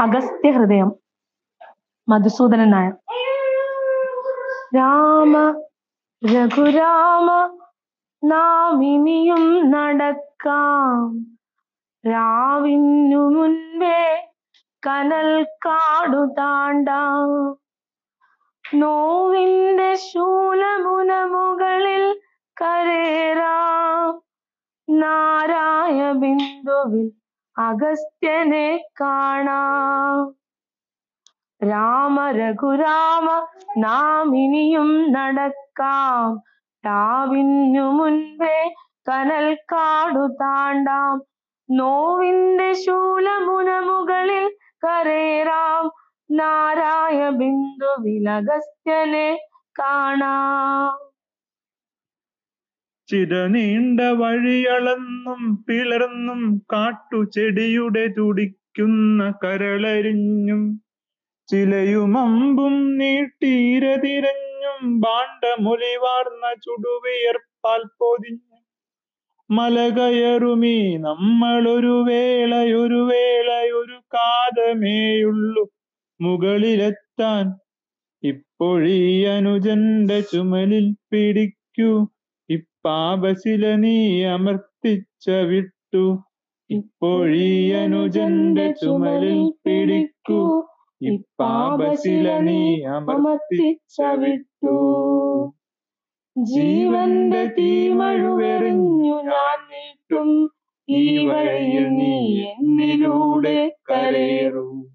അഗസ്ത്യ ഹൃദയം മധുസൂദനൻ നായർ രാമ രഘുരാമ നാം ഇനിയും നടക്കാം. രാവിനു മുൻപേ കനൽ കാടു താണ്ടാം. നോവിന്റെ ശൂലമുനമുകളിൽ മുകളിൽ കരേറാം നാരായ ബിന്ദുവിൽ അഗസ്ത്യനെ കാണാം. രാമ രഘുരാമ നാം ഇനിയും നടക്കാം. രാവിനു മുൻപേ കനൽ കാടു താണ്ടാം. നോവിന്റെ ശൂലമുന മുകളിൽ കരേറാം. നാരായ ബിന്ദുവിൽ അഗസ്ത്യനെ കാണാം. ചിരനീണ്ട വഴിയളന്നും പിളർന്നും കാട്ടുചെടിയുടെ തുടിക്കുന്ന കരളരിഞ്ഞും ചിലയുമമ്പും നീട്ടീരതിരഞ്ഞും ബാണ്ടമൊലിവാർന്ന ചുടുവിയർപ്പാൽ പൊതിഞ്ഞു മലകയറുമീ നമ്മളൊരു വേളയൊരു വേളയൊരു കാതമേയുള്ളു മുകളിലെത്താൻ. ഇപ്പോഴീ അനുജന്റെ ചുമലിൽ പിടിക്കൂ. ഇപ്പാപശില നീ അമർത്തിച്ച വിട്ടു. ഇപ്പോഴീ അനുജന്റെ ചുമലിൽ പിടിക്കൂ. ഇപ്പാപശില നീ അമർത്തിച്ച വിട്ടു. ജീവന്റെ തീമഴുവെറിഞ്ഞു ഞാൻ നീട്ടും ഈ വഴിയിൽ നീ എന്നിലൂടെ കരേറൂ